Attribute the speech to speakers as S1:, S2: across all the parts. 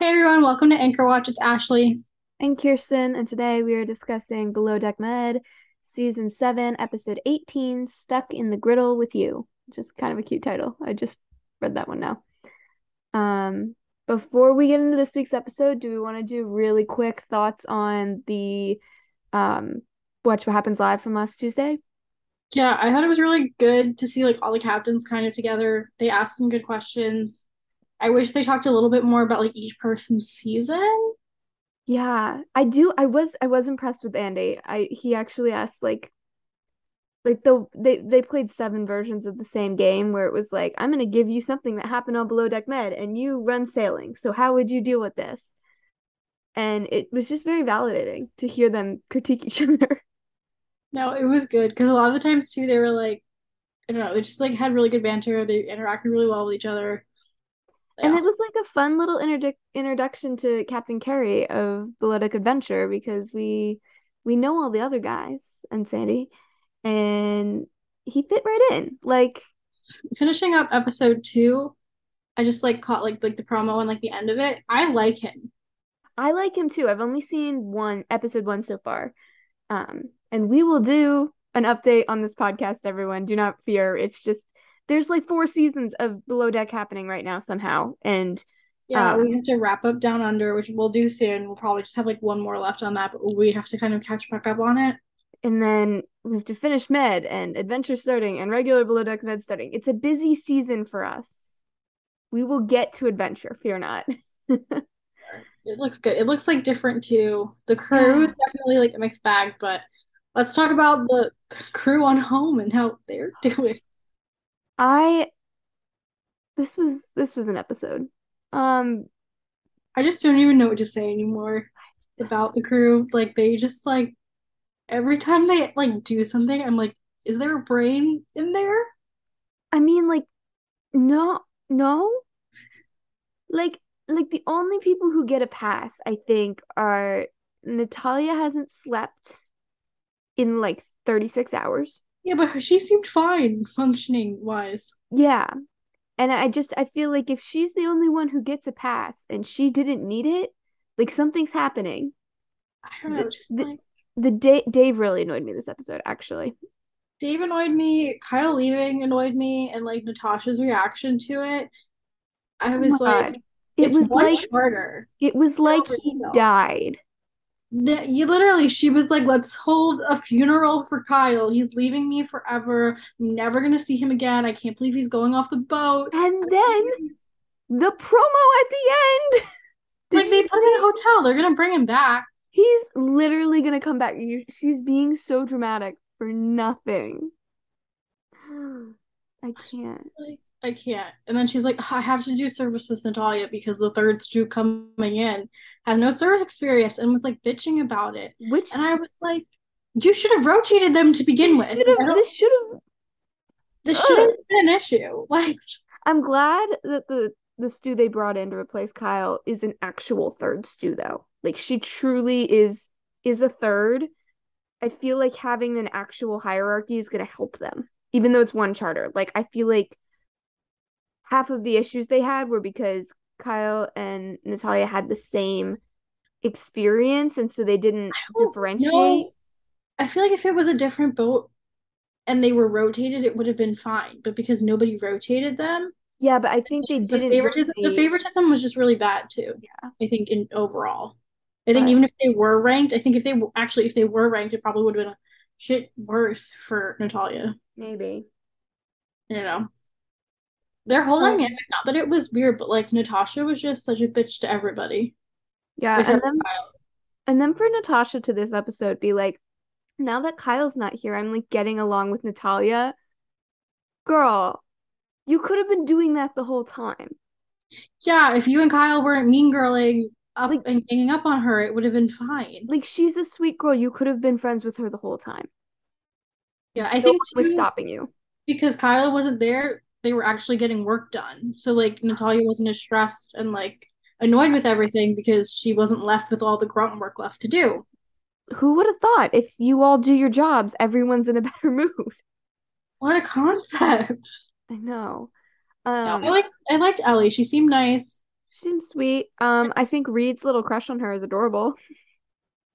S1: Hey everyone, welcome to Anchor Watch. It's Ashley.
S2: And Kierstin, and today we are discussing Below Deck Med, Season 7, Episode 18, Stuck in the Griddle with You, which is kind of a cute title. I just read that one now. Um, before we get into this week's episode, do we want to do really quick thoughts on the um Watch What Happens Live from last Tuesday?
S1: Yeah, I thought it was really good to see like all the captains kind of together. They asked some good questions. I wish they talked a little bit more about like each person's season.
S2: Yeah, I do. I was I was impressed with Andy. I he actually asked like like the they they played seven versions of the same game where it was like I'm gonna give you something that happened on Below Deck Med and you run sailing. So how would you deal with this? And it was just very validating to hear them critique each other.
S1: No, it was good because a lot of the times too they were like I don't know, they just like had really good banter. They interacted really well with each other.
S2: And it was like a fun little introdu- introduction to Captain Kerry of Below Deck Adventure because we we know all the other guys and Sandy, and he fit right in. Like
S1: finishing up episode two, I just like caught like like the promo and like the end of it. I like him.
S2: I like him too. I've only seen one episode one so far, um, and we will do an update on this podcast. Everyone, do not fear. It's just there's like four seasons of Below Deck happening right now somehow, and
S1: yeah, um, we have to wrap up Down Under, which we'll do soon. We'll probably just have like one more left on that, but we have to kind of catch back up on it.
S2: And then we have to finish Med and Adventure starting and regular Below Deck Med starting. It's a busy season for us. We will get to Adventure, fear not.
S1: it looks good. It looks like different too. The crew yeah. is definitely like a mixed bag, but let's talk about the crew on home and how they're doing.
S2: I this was this was an episode. Um
S1: I just don't even know what to say anymore about the crew. Like they just like every time they like do something, I'm like, is there a brain in there?
S2: I mean like no no. Like like the only people who get a pass, I think, are Natalya hasn't slept in like 36 hours.
S1: Yeah, but she seemed fine functioning wise.
S2: Yeah. And I just I feel like if she's the only one who gets a pass and she didn't need it, like something's happening.
S1: I don't know. The, just
S2: the,
S1: like
S2: the Dave, Dave really annoyed me this episode, actually.
S1: Dave annoyed me. Kyle leaving annoyed me, and like Natasha's reaction to it. I oh was oh like, it was like charter.
S2: It was like he died.
S1: You literally, she was like, let's hold a funeral for Kyle. He's leaving me forever. I'm never going to see him again. I can't believe he's going off the boat.
S2: And then the promo at the end.
S1: Like, they put him in a hotel. They're going to bring him back.
S2: He's literally going to come back. She's being so dramatic for nothing. I can't.
S1: Like, I can't. And then she's like, I have to do service with Natalya because the third stew coming in has no service experience and was like bitching about it.
S2: Which
S1: and I was like, you should have rotated them to begin with.
S2: This should have
S1: this should have been an issue. Like
S2: I'm glad that the the stew they brought in to replace Kyle is an actual third stew though. Like she truly is is a third. I feel like having an actual hierarchy is gonna help them. Even though it's one charter. Like I feel like half of the issues they had were because Kyle and Natalya had the same experience and so they didn't differentiate. Know.
S1: I feel like if it was a different boat and they were rotated, it would have been fine. But because nobody rotated them.
S2: Yeah, but I think they
S1: the
S2: didn't.
S1: Favoritism, the favoritism was just really bad too.
S2: Yeah.
S1: I think in overall. I think but, even if they were ranked, I think if they actually if they were ranked, it probably would have been a shit worse for Natalya.
S2: Maybe.
S1: You know. Their whole um, dynamic, not that it was weird, but like Natasha was just such a bitch to everybody.
S2: Yeah, and then, and then for Natasha to this episode be like, now that Kyle's not here, I'm like getting along with Natalya. Girl, you could have been doing that the whole time.
S1: Yeah, if you and Kyle weren't mean girling up like, and hanging up on her, it would have been fine.
S2: Like she's a sweet girl. You could have been friends with her the whole time.
S1: Yeah, I no think
S2: was stopping you
S1: because Kyle wasn't there they were actually getting work done. So like Natalya wasn't as stressed and like annoyed with everything because she wasn't left with all the grunt work left to do.
S2: Who would have thought if you all do your jobs, everyone's in a better mood?
S1: What a concept.
S2: I know. Um,
S1: I like I liked Ellie. She seemed nice.
S2: seems sweet. Um, I think Reed's little crush on her is adorable.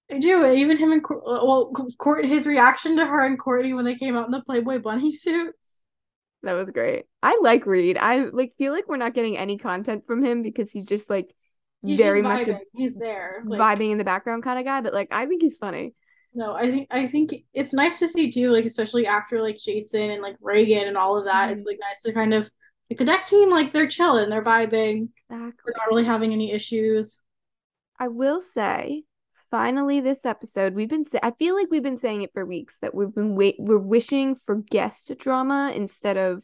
S1: They do. Even him and well, Court his reaction to her and Courtney when they came out in the Playboy bunny suits.
S2: That was great. I like Reed. I like feel like we're not getting any content from him because he's just like
S1: he's
S2: very
S1: just
S2: much
S1: vibing. he's there like,
S2: vibing in the background kind of guy. But like, I think he's funny.
S1: No, I think I think it's nice to see too, like especially after like Jason and like Raygan and all of that. Mm-hmm. It's like nice to kind of like the deck team, like they're chilling, they're vibing. Exactly. We're not really having any issues.
S2: I will say, finally, this episode, we've been. I feel like we've been saying it for weeks that we've been wait. We're wishing for guest drama instead of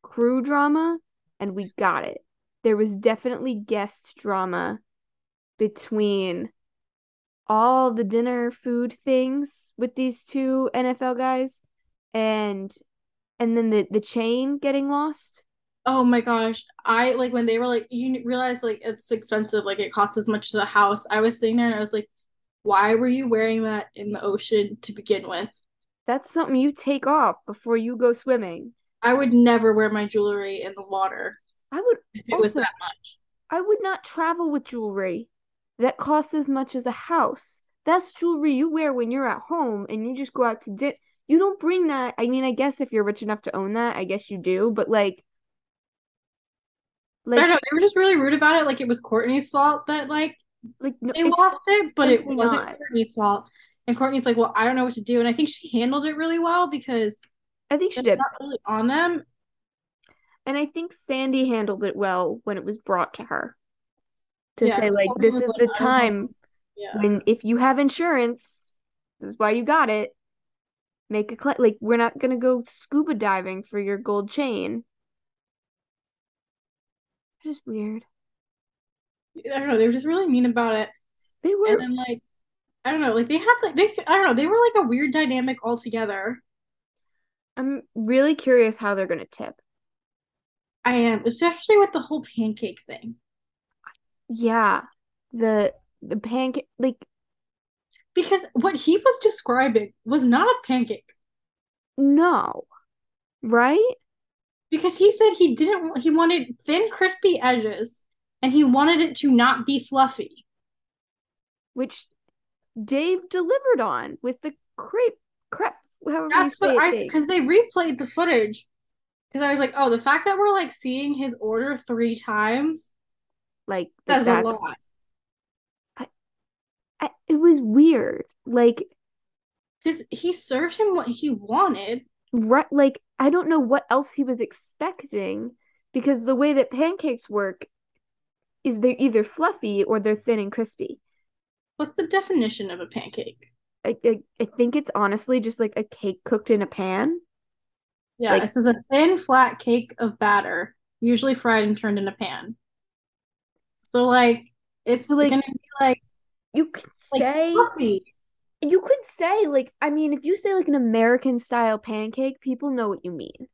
S2: crew drama, and we got it. There was definitely guest drama between all the dinner food things with these two NFL guys and and then the the chain getting lost.
S1: Oh my gosh. I like when they were like you realize like it's expensive, like it costs as much to the house. I was sitting there and I was like, why were you wearing that in the ocean to begin with?
S2: That's something you take off before you go swimming.
S1: I would never wear my jewelry in the water.
S2: I would
S1: if it also, was that much.
S2: I would not travel with jewelry that costs as much as a house. That's jewelry you wear when you're at home and you just go out to dinner. You don't bring that. I mean, I guess if you're rich enough to own that, I guess you do. But like,
S1: like I don't know. They were just really rude about it. Like it was Courtney's fault that like like no, they lost it, but it wasn't not. Courtney's fault. And Courtney's like, well, I don't know what to do. And I think she handled it really well because
S2: I think she did
S1: not really on them.
S2: And I think Sandy handled it well when it was brought to her to yeah, say like this is like, the time yeah. when if you have insurance, this is why you got it. Make a cl- like we're not gonna go scuba diving for your gold chain. It's just weird.
S1: I don't know. They were just really mean about it.
S2: They were.
S1: And then like, I don't know. Like they had like they I don't know. They were like a weird dynamic altogether.
S2: I'm really curious how they're gonna tip.
S1: I am, especially with the whole pancake thing.
S2: Yeah, the the pancake like
S1: because what he was describing was not a pancake.
S2: No. Right?
S1: Because he said he didn't he wanted thin crispy edges and he wanted it to not be fluffy.
S2: Which Dave delivered on with the crepe crepe
S1: That's what I because they replayed the footage. Because I was like, oh, the fact that we're like seeing his order three times,
S2: like
S1: that's, that's a lot
S2: it was weird. Like,
S1: because he served him what he wanted.
S2: Right. Like, I don't know what else he was expecting because the way that pancakes work is they're either fluffy or they're thin and crispy.
S1: What's the definition of a pancake?
S2: I, I, I think it's honestly just like a cake cooked in a pan.
S1: Yeah, like, it says a thin, flat cake of batter, usually fried and turned in a pan. So, like, it's like, gonna be like
S2: you could like say fluffy. you could say like I mean if you say like an American style pancake, people know what you mean.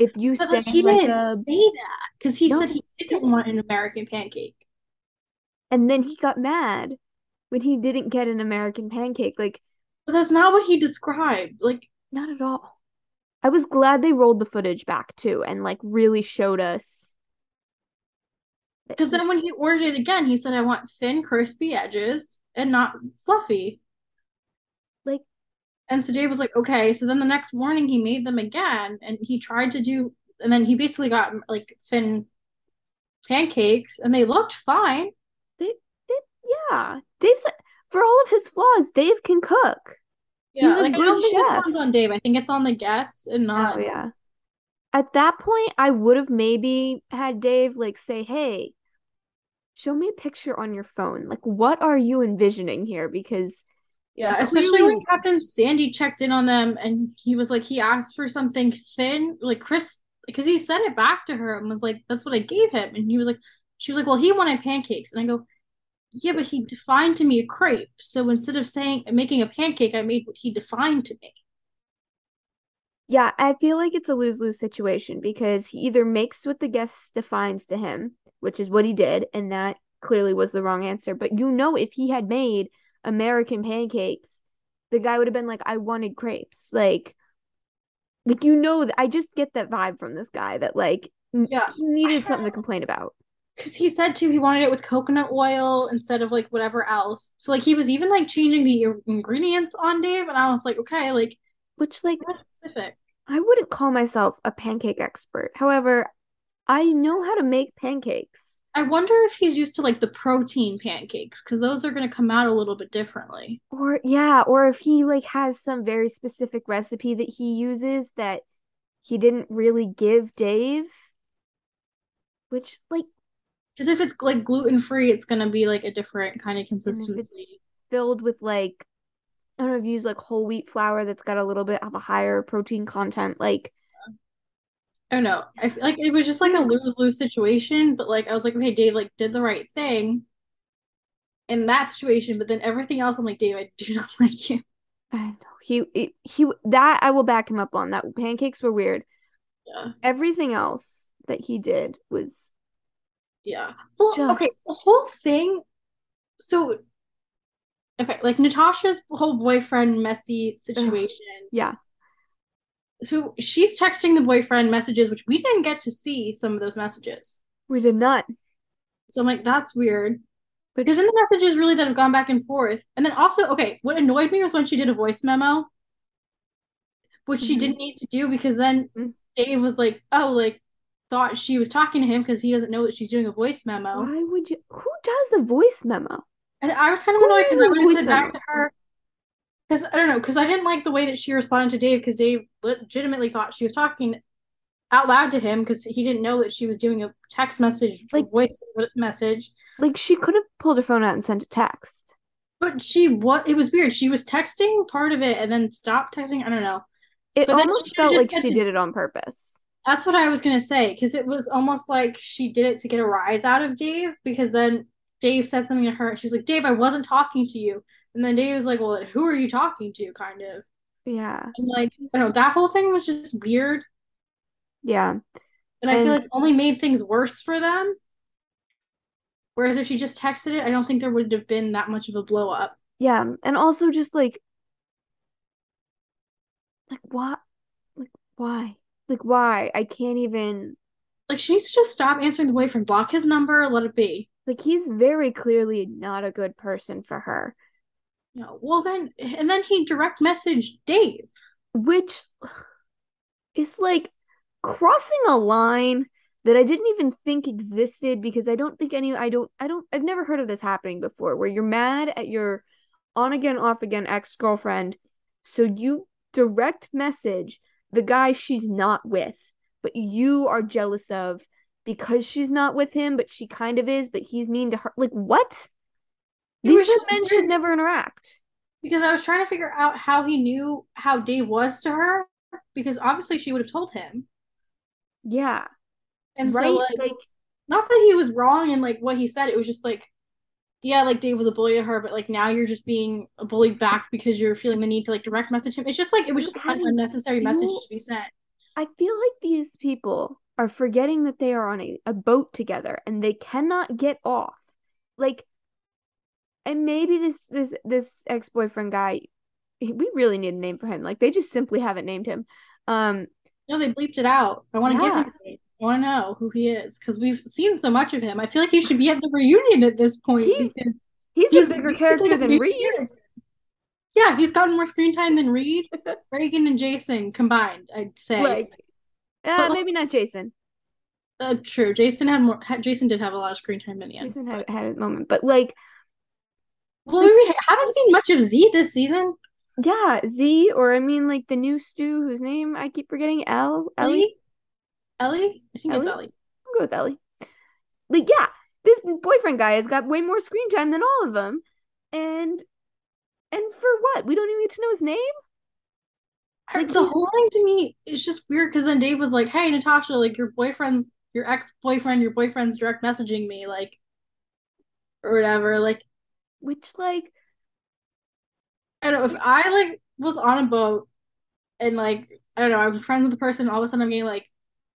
S2: If you but say like,
S1: he like didn't a, say that because he no, said he didn't want an American pancake,
S2: and then he got mad when he didn't get an American pancake. Like,
S1: but that's not what he described. Like,
S2: not at all. I was glad they rolled the footage back too and like really showed us
S1: because then when he ordered it again, he said, I want thin, crispy edges and not fluffy. And so Dave was like, okay. So then the next morning he made them again and he tried to do, and then he basically got like thin pancakes and they looked fine.
S2: They, they yeah. Dave's, for all of his flaws, Dave can cook.
S1: Yeah, He's like, I don't think chef. this on Dave. I think it's on the guests and not.
S2: Oh, yeah. At that point, I would have maybe had Dave like say, "Hey, show me a picture on your phone. Like, what are you envisioning here? Because
S1: yeah, especially when Captain Sandy checked in on them and he was like, he asked for something thin, like Chris, because he sent it back to her and was like, that's what I gave him. And he was like, she was like, well, he wanted pancakes. And I go, yeah, but he defined to me a crepe. So instead of saying making a pancake, I made what he defined to me.
S2: Yeah, I feel like it's a lose lose situation because he either makes what the guest defines to him, which is what he did, and that clearly was the wrong answer. But you know, if he had made American pancakes, the guy would have been like, I wanted crepes. Like, like you know, I just get that vibe from this guy that like
S1: yeah,
S2: he needed something to complain about.
S1: because he said too he wanted it with coconut oil instead of like whatever else. So like he was even like changing the ingredients on Dave, and I was like, okay, like
S2: which like
S1: specific.
S2: I wouldn't call myself a pancake expert. However, I know how to make pancakes.
S1: I wonder if he's used to like the protein pancakes because those are going to come out a little bit differently.
S2: Or yeah, or if he like has some very specific recipe that he uses that he didn't really give Dave. Which like
S1: because if it's like gluten free, it's gonna be like a different kind of consistency.
S2: filled with like I don't know if you use like whole wheat flour that's got a little bit of a higher protein content, like
S1: I don't know. I feel like it was just like a hmm. lose lose situation, but like I was like, okay, Dave like did the right thing in that situation, but then everything else, I'm like, Dave, I do not like you.
S2: I know he he, he that I will back him up on. That pancakes were weird.
S1: Yeah.
S2: Everything else that he did was.
S1: Yeah. Well, just... okay. The whole thing. So. Okay, like Natasha's whole boyfriend messy situation.
S2: Ugh. Yeah
S1: so she's texting the boyfriend messages, which we didn't get to see some of those messages.
S2: We did not.
S1: So I'm like, that's weird. Because in the messages really that have gone back and forth. And then also, okay, what annoyed me was when she did a voice memo, which mm-hmm. she didn't need to do because then mm-hmm. Dave was like, oh, like thought she was talking to him because he doesn't know that she's doing a voice memo.
S2: Why would you? Who does a voice memo?
S1: And I was kind of annoyed because I would have said back to her, because I don't know, because I didn't like the way that she responded to Dave because Dave legitimately thought she was talking out loud to him because he didn't know that she was doing a text message, like voice message.
S2: Like she could have pulled her phone out and sent a text.
S1: But she what it was weird. She was texting part of it and then stopped texting. I don't know.
S2: It but almost felt like she to, did it on purpose.
S1: That's what I was gonna say because it was almost like she did it to get a rise out of Dave because then Dave said something to her and she was like, Dave, I wasn't talking to you. And then Dave was like, Well, who are you talking to? Kind of.
S2: Yeah.
S1: And like, I don't know, that whole thing was just weird.
S2: Yeah.
S1: And, and I feel like only made things worse for them. Whereas if she just texted it, I don't think there would have been that much of a blow up.
S2: Yeah. And also just like like why like why? Like why? I can't even
S1: like she needs to just stop answering the boyfriend, block his number, let it be.
S2: Like he's very clearly not a good person for her.
S1: No, well then, and then he direct messaged Dave,
S2: which is like crossing a line that I didn't even think existed because I don't think any I don't I don't I've never heard of this happening before where you're mad at your on again off again ex-girlfriend so you direct message the guy she's not with but you are jealous of because she's not with him, but she kind of is, but he's mean to her. Like, what? These two men should never interact.
S1: Because I was trying to figure out how he knew how Dave was to her, because obviously she would have told him.
S2: Yeah.
S1: And right? so, like, like, not that he was wrong in like what he said, it was just like, yeah, like Dave was a bully to her, but like now you're just being a bully back because you're feeling the need to like direct message him. It's just like it was just an unnecessary message to be sent.
S2: I feel like these people are forgetting that they are on a, a boat together and they cannot get off. Like and maybe this this this ex-boyfriend guy we really need a name for him. Like they just simply haven't named him. Um
S1: No, they bleeped it out. I want to yeah. give him I want to know who he is because we've seen so much of him. I feel like he should be at the reunion at this point
S2: he's,
S1: because
S2: he's, he's a bigger character than Reed.
S1: Yeah, he's gotten more screen time than Reed, Raygan, and Jason combined. I'd say.
S2: Like, uh, maybe not Jason.
S1: Uh, true. Jason had more. Jason did have a lot of screen time in the end.
S2: Jason had had a moment, but like,
S1: well, we haven't seen much of Z this season.
S2: Yeah, Z, or I mean, like the new stew, whose name I keep forgetting. L.
S1: Ellie. Ellie. I think Ellie? it's Ellie.
S2: I'll go with Ellie. Like, yeah, this boyfriend guy has got way more screen time than all of them, and and for what? We don't even get to know his name.
S1: Like the whole thing to me is just weird because then Dave was like, "Hey, Natasha, like your boyfriend's your ex boyfriend, your boyfriend's direct messaging me, like, or whatever." Like,
S2: which like,
S1: I don't know if I like was on a boat and like I don't know, I'm friends with the person, all of a sudden I'm getting like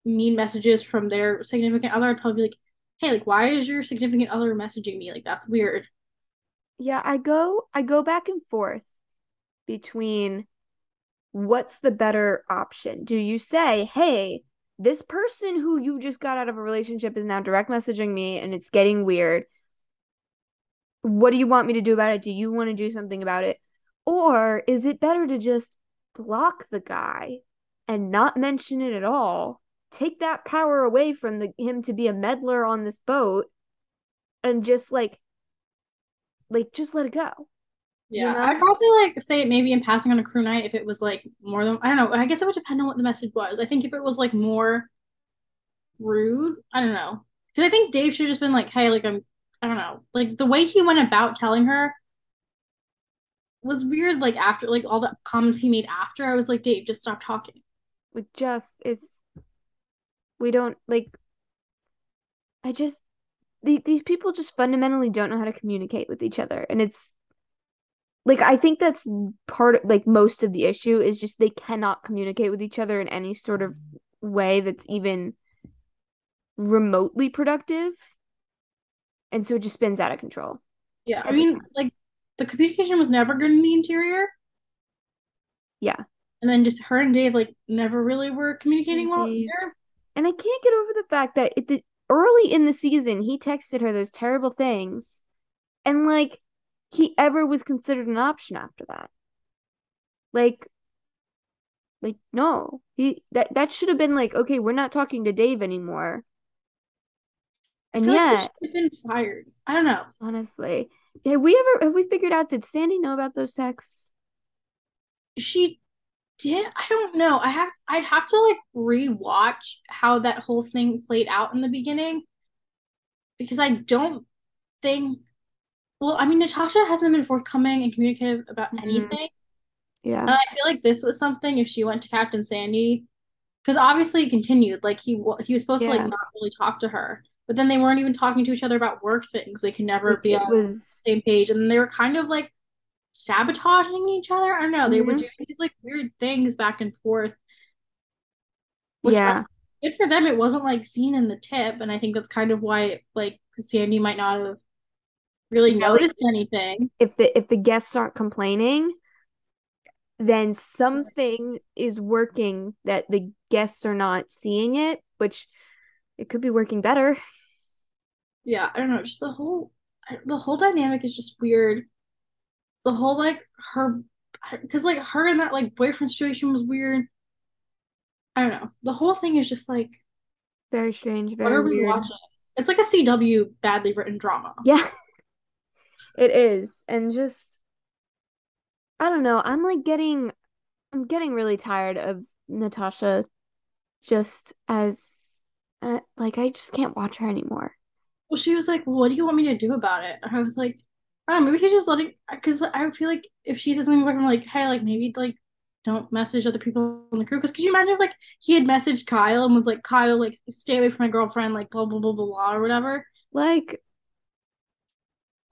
S1: mean messages from their significant other. I'd probably be like, "Hey, like, why is your significant other messaging me? Like, that's weird."
S2: Yeah, I go I go back and forth between what's the better option? Do you say, hey, this person who you just got out of a relationship is now direct messaging me and it's getting weird. What do you want me to do about it? Do you want to do something about it? Or is it better to just block the guy and not mention it at all? Take that power away from the, him to be a meddler on this boat and just like like just let it go.
S1: Yeah, you know? I'd probably like say it maybe in passing on a crew night if it was like more than I don't know. I guess it would depend on what the message was. I think if it was like more rude, I don't know. Because I think Dave should have just been like, "Hey, like I'm, I don't know, like the way he went about telling her was weird. Like after like all the comments he made after, I was like, Dave, just stop talking.
S2: We just it's we don't like. I just the, these people just fundamentally don't know how to communicate with each other, and it's like I think that's part of like most of the issue is just they cannot communicate with each other in any sort of way that's even remotely productive. And so it just spins out of control.
S1: Yeah, I mean, time. like the communication was never good in the interior.
S2: Yeah.
S1: And then just her and Dave like never really were communicating well either.
S2: And I can't get over the fact that it, the, early in the season he texted her those terrible things and like he ever was considered an option after that. Like, like no, he that that should have been like, okay, we're not talking to Dave anymore.
S1: And yet, like been fired. I don't know.
S2: Honestly, have we ever have we figured out? Did Sandy know about those texts?
S1: She did. I don't know. I have. I'd have to like rewatch how that whole thing played out in the beginning because I don't think well, I mean, Natasha hasn't been forthcoming and communicative about mm-hmm. anything.
S2: Yeah.
S1: And I feel like this was something if she went to Captain Sandy, because obviously it continued. Like he he was supposed yeah. to like not really talk to her, but then they weren't even talking to each other about work things. They could never be on was... the same page, and they were kind of like sabotaging each other. I don't know. They mm-hmm. were doing these like weird things back and forth.
S2: yeah.
S1: Good for them. It wasn't like seen in the tip, and I think that's kind of why like Sandy might not have really noticed anything.
S2: If the if the guests aren't complaining, then something is working that the guests are not seeing it, which it could be working better.
S1: Yeah, I don't know. Just the whole the whole dynamic is just weird. The whole like her because like her and that like boyfriend situation was weird. I don't know. The whole thing is just like
S2: very strange. Very what are we weird. watching?
S1: It's like a CW badly written drama.
S2: Yeah. It is. And just I don't know. I'm like getting I'm getting really tired of Natasha just as uh, like I just can't watch her anymore.
S1: Well, she was like, well, "What do you want me to do about it?" And I was like, "I don't know. Maybe he's just letting." Because I feel like if she says something I'm like, "Hey, like maybe like don't message other people on the crew," because could you imagine if like he had messaged Kyle and was like, "Kyle, like stay away from my girlfriend," like blah blah blah blah blah or whatever.
S2: Like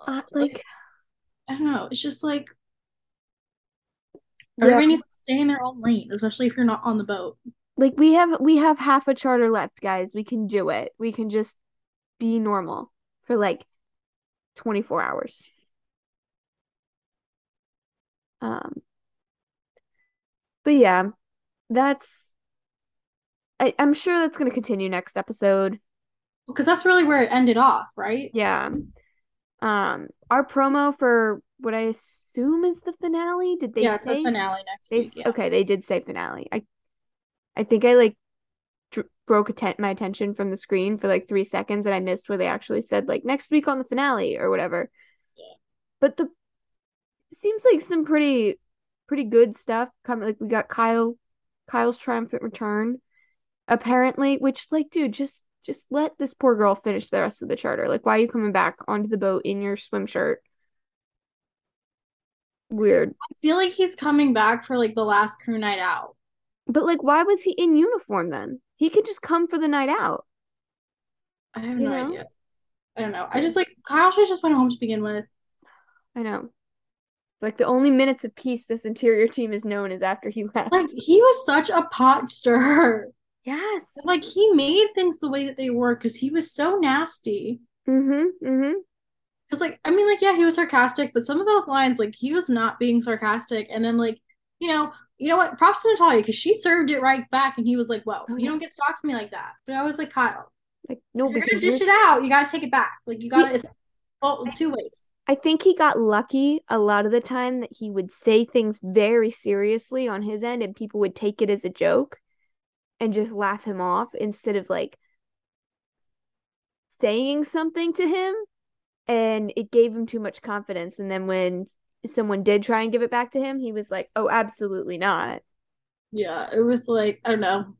S2: uh, like,
S1: I don't know. It's just like yeah. everybody needs to stay in their own lane, especially if you're not on the boat.
S2: Like we have we have half a charter left, guys. We can do it. We can just be normal for like 24 hours. Um but yeah, that's I, I'm sure that's gonna continue next episode.
S1: Because that's really where it ended off, right?
S2: Yeah. Um, our promo for what I assume is the finale. Did they
S1: yeah,
S2: say
S1: the finale next
S2: they,
S1: week? Yeah.
S2: Okay, they did say finale. I, I think I like dr- broke atten- my attention from the screen for like three seconds, and I missed where they actually said like next week on the finale or whatever. Yeah. But the seems like some pretty pretty good stuff coming. Like we got Kyle, Kyle's triumphant return, apparently. Which like, dude, just just let this poor girl finish the rest of the charter. Like, why are you coming back onto the boat in your swim shirt? Weird.
S1: I feel like he's coming back for like the last crew night out.
S2: But like, why was he in uniform then? He could just come for the night out.
S1: I have you no know? idea. I don't know. I just like Kyle should just went home to begin with.
S2: I know. It's like the only minutes of peace this interior team is known is after he left.
S1: Like he was such a pot stirrer.
S2: Yes.
S1: Like he made things the way that they were because he was so nasty.
S2: Mm-hmm. Mm-hmm.
S1: Because like I mean, like, yeah, he was sarcastic, but some of those lines, like, he was not being sarcastic. And then like, you know, you know what? Props to Natalya because she served it right back, and he was like, "Whoa, you don't get to talk to me like that." But I was like, Kyle,
S2: Like no,
S1: if you're gonna dish it out, you gotta take it back. Like you gotta, it's well, two ways.
S2: I think he got lucky a lot of the time that he would say things very seriously on his end and people would take it as a joke and just laugh him off instead of like saying something to him and it gave him too much confidence and then when someone did try and give it back to him he was like oh absolutely not
S1: Yeah, it was like I don't know.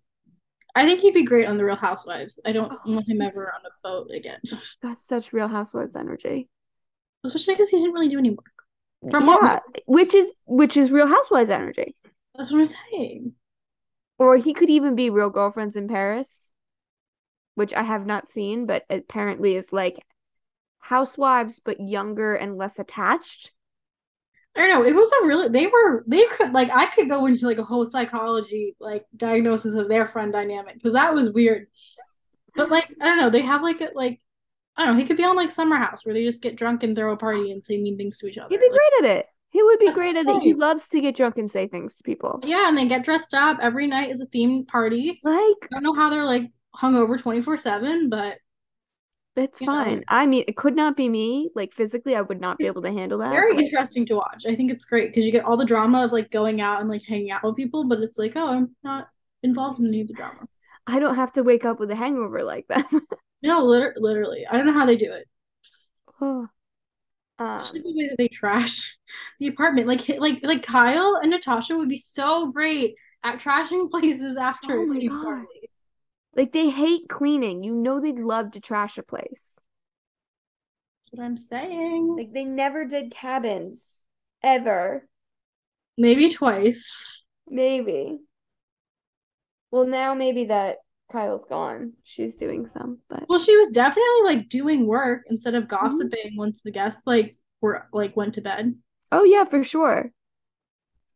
S1: I think he'd be great on the Real Housewives. I don't
S2: Oh,
S1: want him ever on a boat again,
S2: that's such real housewives energy
S1: especially because he didn't really do any work. From what-
S2: yeah which is which is real housewives energy
S1: That's what I'm saying.
S2: Or he could even be Real Girlfriends in Paris, which I have not seen, but apparently is like housewives but younger and less attached.
S1: I don't know. It was a really they were they could like I could go into like a whole psychology like diagnosis of their friend dynamic because that was weird. But like I don't know, they have like a like I don't know. He could be on like Summer House where they just get drunk and throw a party and say mean things to each other.
S2: He'd be
S1: Like,
S2: great at it. He would be
S1: That's
S2: great at it. He loves to get drunk and say things to people.
S1: yeah, and they get dressed up every night is a themed party.
S2: Like,
S1: I don't know how they're like hungover twenty four seven, but
S2: it's
S1: You know.
S2: fine. I mean, it could not be me. Like, physically, I would not be
S1: It's
S2: able to handle that.
S1: very
S2: but-
S1: interesting to watch. I think it's great because you get all the drama of like going out and like hanging out with people, but it's like, oh, I'm not involved in any of the drama.
S2: I don't have to wake up with a hangover like that.
S1: No, liter- literally. I don't know how they do it.
S2: Oh.
S1: Especially
S2: Um,
S1: the way that they trash the apartment. Like like like Kyle and Natasha would be so great at trashing places after
S2: Oh my God.
S1: party.
S2: like, they hate cleaning. You know, they'd love to trash a place.
S1: That's what I'm saying.
S2: Like, they never did cabins. Ever.
S1: Maybe twice.
S2: Maybe. Well, now maybe that Kyle's gone. She's doing some, but
S1: Well, she was definitely like doing work instead of
S2: Mm-hmm.
S1: gossiping once the guests like were like went to bed.
S2: oh yeah, for sure.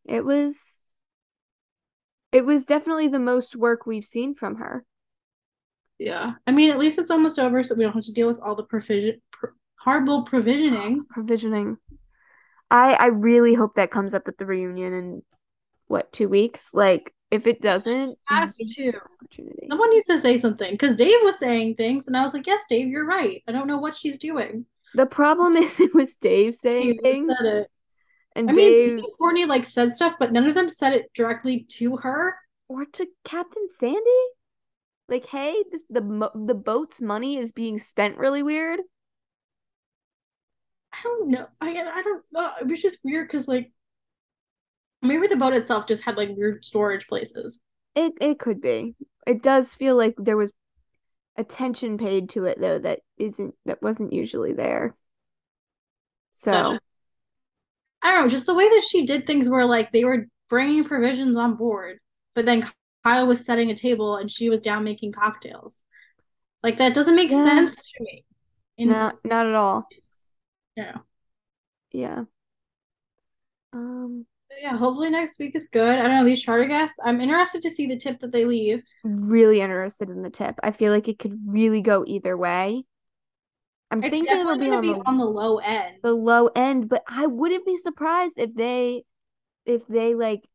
S2: It was it was definitely the most work we've seen from her.
S1: Yeah. I mean, at least it's almost over, so we don't have to deal with all the provision pr- horrible provisioning.
S2: Provisioning. I I really hope that comes up at the reunion in what, two weeks? Like, if it doesn't,
S1: Has to. Someone needs to say something because Dave was saying things, and I was like, "Yes, Dave, you're right. I don't know what she's doing."
S2: The problem is it was Dave saying
S1: Dave
S2: things,
S1: said it.
S2: and
S1: I mean,
S2: Dave
S1: and Courtney like said stuff, but none of them said it directly to her.
S2: or to Captain Sandy. Like, hey, this the the boat's money is being spent really weird.
S1: I don't know. I I don't know. It was just weird because like maybe the boat itself just had like weird storage places.
S2: It it could be. It does feel like there was attention paid to it though that isn't that wasn't usually there. So
S1: Gotcha. I don't know, just the way that she did things where like they were bringing provisions on board, but then Kyle was setting a table and she was down making cocktails. Like that doesn't make
S2: Yeah.
S1: sense to me. In,
S2: not not at all.
S1: know.
S2: Yeah. Um,
S1: Yeah, hopefully next week is good. I don't know, these charter guests, I'm interested to see the tip that they leave.
S2: really interested in the tip. I feel like it could really go either way. I'm
S1: It's
S2: thinking it'll be on
S1: be
S2: the
S1: on the low end.
S2: the low end, but I wouldn't be surprised if they if they like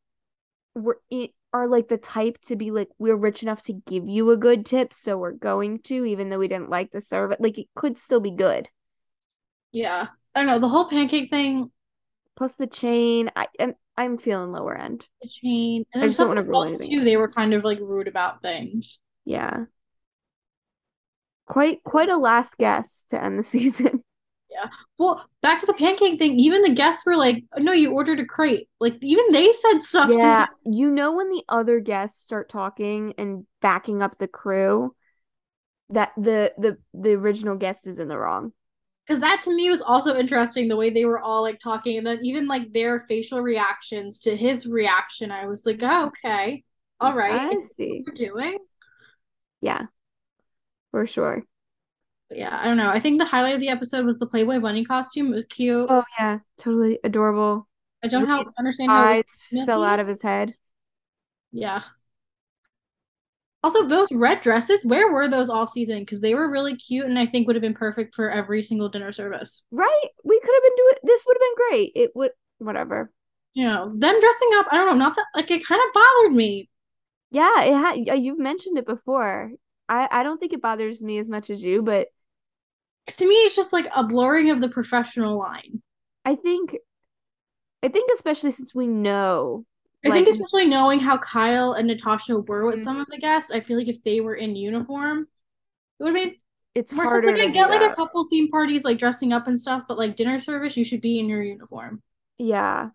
S2: were it are like the type to be like we're rich enough to give you a good tip, so we're going to, even though we didn't like the service. Like it could still be good.
S1: Yeah. I don't know, the whole pancake thing,
S2: Plus the chain, I am I'm feeling lower end.
S1: the chain, and
S2: I
S1: then
S2: just don't wanna rule anything
S1: too,
S2: out.
S1: they were kind of like rude about things.
S2: Yeah. Quite quite a last guess to end the season. Yeah.
S1: Well, back to the pancake thing, even the guests were like, no, you ordered a crate. Like even they said stuff
S2: Yeah,
S1: to
S2: you know when the other guests start talking and backing up the crew, that the the the original guest is in the wrong.
S1: Because that to me was also interesting the way they were all like talking and then even like their facial reactions to his reaction. I was like, oh, okay. All right.
S2: I see.
S1: what you're doing?
S2: Yeah, for sure.
S1: But yeah, I don't know. I think the highlight of the episode was the Playboy bunny costume. It was cute.
S2: Oh yeah, totally adorable.
S1: I don't how, understand how
S2: Eyes
S1: was
S2: fell out of his head.
S1: Yeah. Also, those red dresses, where were those all season? Because they were really cute and I think would have been perfect for every single dinner service.
S2: Right? We could have been doing this would have been great. It would whatever.
S1: you know, them dressing up, I don't know, not that like it kind of bothered me.
S2: Yeah, it had you've mentioned it before. I I don't think it bothers me as much as you, but
S1: to me it's just like a blurring of the professional line.
S2: I think I think especially since we know
S1: I like, think especially knowing how Kyle and Natasha were with mm-hmm. some of the guests, I feel like if they were in uniform, it would have
S2: it's more harder.
S1: Like I get like a couple theme parties like dressing up and stuff, but like dinner service, you should be in your uniform.
S2: Yeah,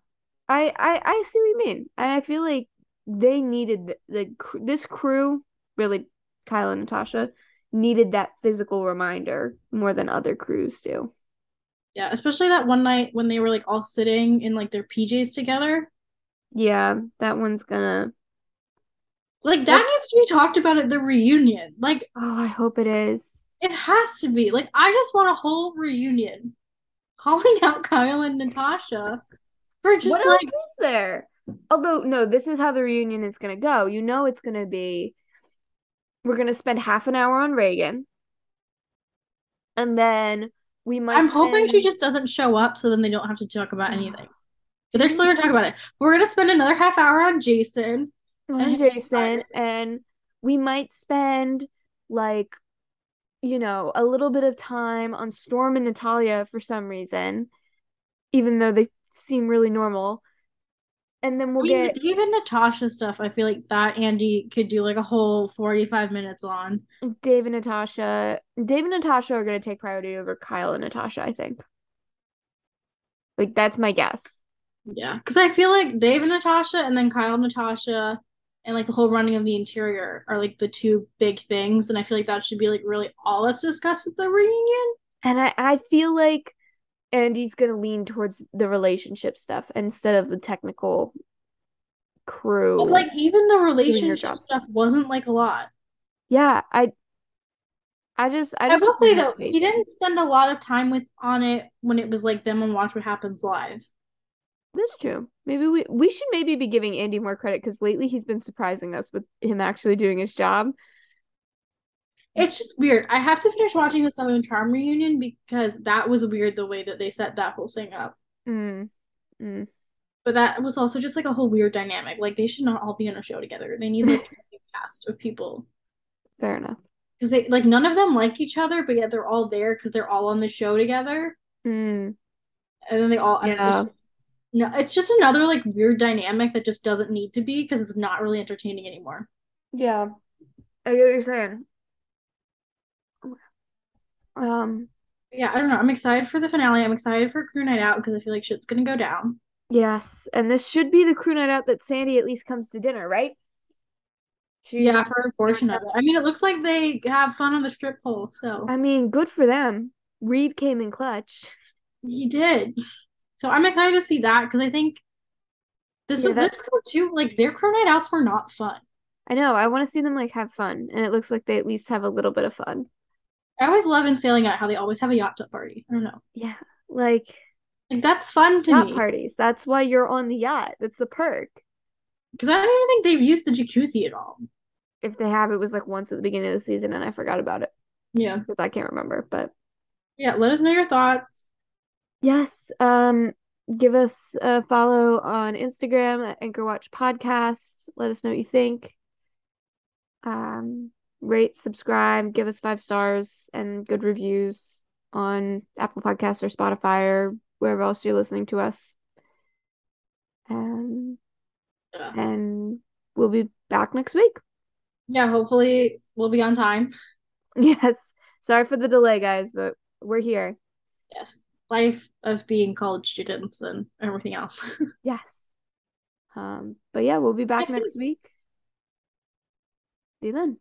S2: I I I see what you mean, and I feel like they needed the, the this crew really Kyle and Natasha needed that physical reminder more than other crews do.
S1: Yeah, especially that one night when they were like all sitting in like their PJs together.
S2: Yeah, that one's gonna
S1: like that needs to be talked about at the reunion. Like,
S2: oh, I hope it is.
S1: It has to be. Like, I just want a whole reunion calling out Kyle and Natasha for just what like
S2: is there. Although no, this is how the reunion is gonna go. You know, it's gonna be. We're gonna spend half an hour on Raygan, and then we might.
S1: I'm spend... hoping she just doesn't show up, so then they don't have to talk about anything. But they're still gonna talk about it. We're gonna spend another half hour on Jason.
S2: On Jason, and we might spend like, you know, a little bit of time on Storm and Natalya for some reason, even though they seem really normal. And then we'll I mean,
S1: get even Natasha stuff. I feel like that Andy could do like a whole forty-five minutes on.
S2: Dave and Natasha. Dave and Natasha are gonna take priority over Kyle and Natasha. I think. Like that's my guess.
S1: Yeah, because I feel like Dave and Natasha, and then Kyle and Natasha, and like the whole running of the interior are like the two big things, and I feel like that should be like really all that's discussed at the reunion.
S2: And I I feel like Andy's gonna lean towards the relationship stuff instead of the technical crew.
S1: But like even the relationship stuff wasn't like a lot.
S2: Yeah, I I just I, just
S1: I will say though, he didn't spend a lot of time with on it when it was like them on Watch What Happens Live.
S2: That's true. Maybe we we should maybe be giving Andy more credit because lately he's been surprising us with him actually doing his job.
S1: It's just weird. I have to finish watching the Southern Charm reunion because that was weird the way that they set that whole thing up.
S2: Mm. Mm.
S1: But that was also just like a whole weird dynamic. Like they should not all be in a show together. They need like a cast of people.
S2: Fair enough.
S1: Because they like none of them like each other, but yet they're all there because they're all on the show together.
S2: Mm.
S1: And then they all
S2: yeah.
S1: No, it's just another like weird dynamic that just doesn't need to be because it's not really entertaining anymore.
S2: Yeah. I get what you're saying. Um
S1: yeah, I don't know. I'm excited for the finale. I'm excited for crew night out because I feel like shit's gonna go down.
S2: Yes, and this should be the crew night out that Sandy at least comes to dinner, right?
S1: She, yeah, for a portion of it. I mean, it looks like they have fun on the strip pole. So
S2: I mean, good for them. Reed came in clutch.
S1: He did. So I'm excited to see that because I think this yeah, was this crew too. Like their crew night outs were not fun.
S2: I know. I want to see them like have fun, and it looks like they at least have a little bit of fun.
S1: I always love in sailing out how they always have a yacht party. I don't know.
S2: Yeah, like
S1: like that's fun to
S2: yacht
S1: me.
S2: parties. That's why you're on the yacht. That's the perk.
S1: Because I don't even think they've used the jacuzzi at all.
S2: If they have, it was like once at the beginning of the season, and I forgot about it.
S1: Yeah,
S2: because I can't remember. But
S1: yeah, let us know your thoughts.
S2: Yes. Um, give us a follow on Instagram at Anchor Watch Podcast. Let us know what you think. Um, rate, subscribe, give us five stars and good reviews on Apple Podcasts or Spotify or wherever else you're listening to us. And yeah. and we'll be back next week.
S1: Yeah, hopefully we'll be on time.
S2: Yes. Sorry for the delay, guys, but we're here.
S1: Yes life of being college students and everything else.
S2: yes. Um, but yeah, we'll be back next, next week. week. See you then.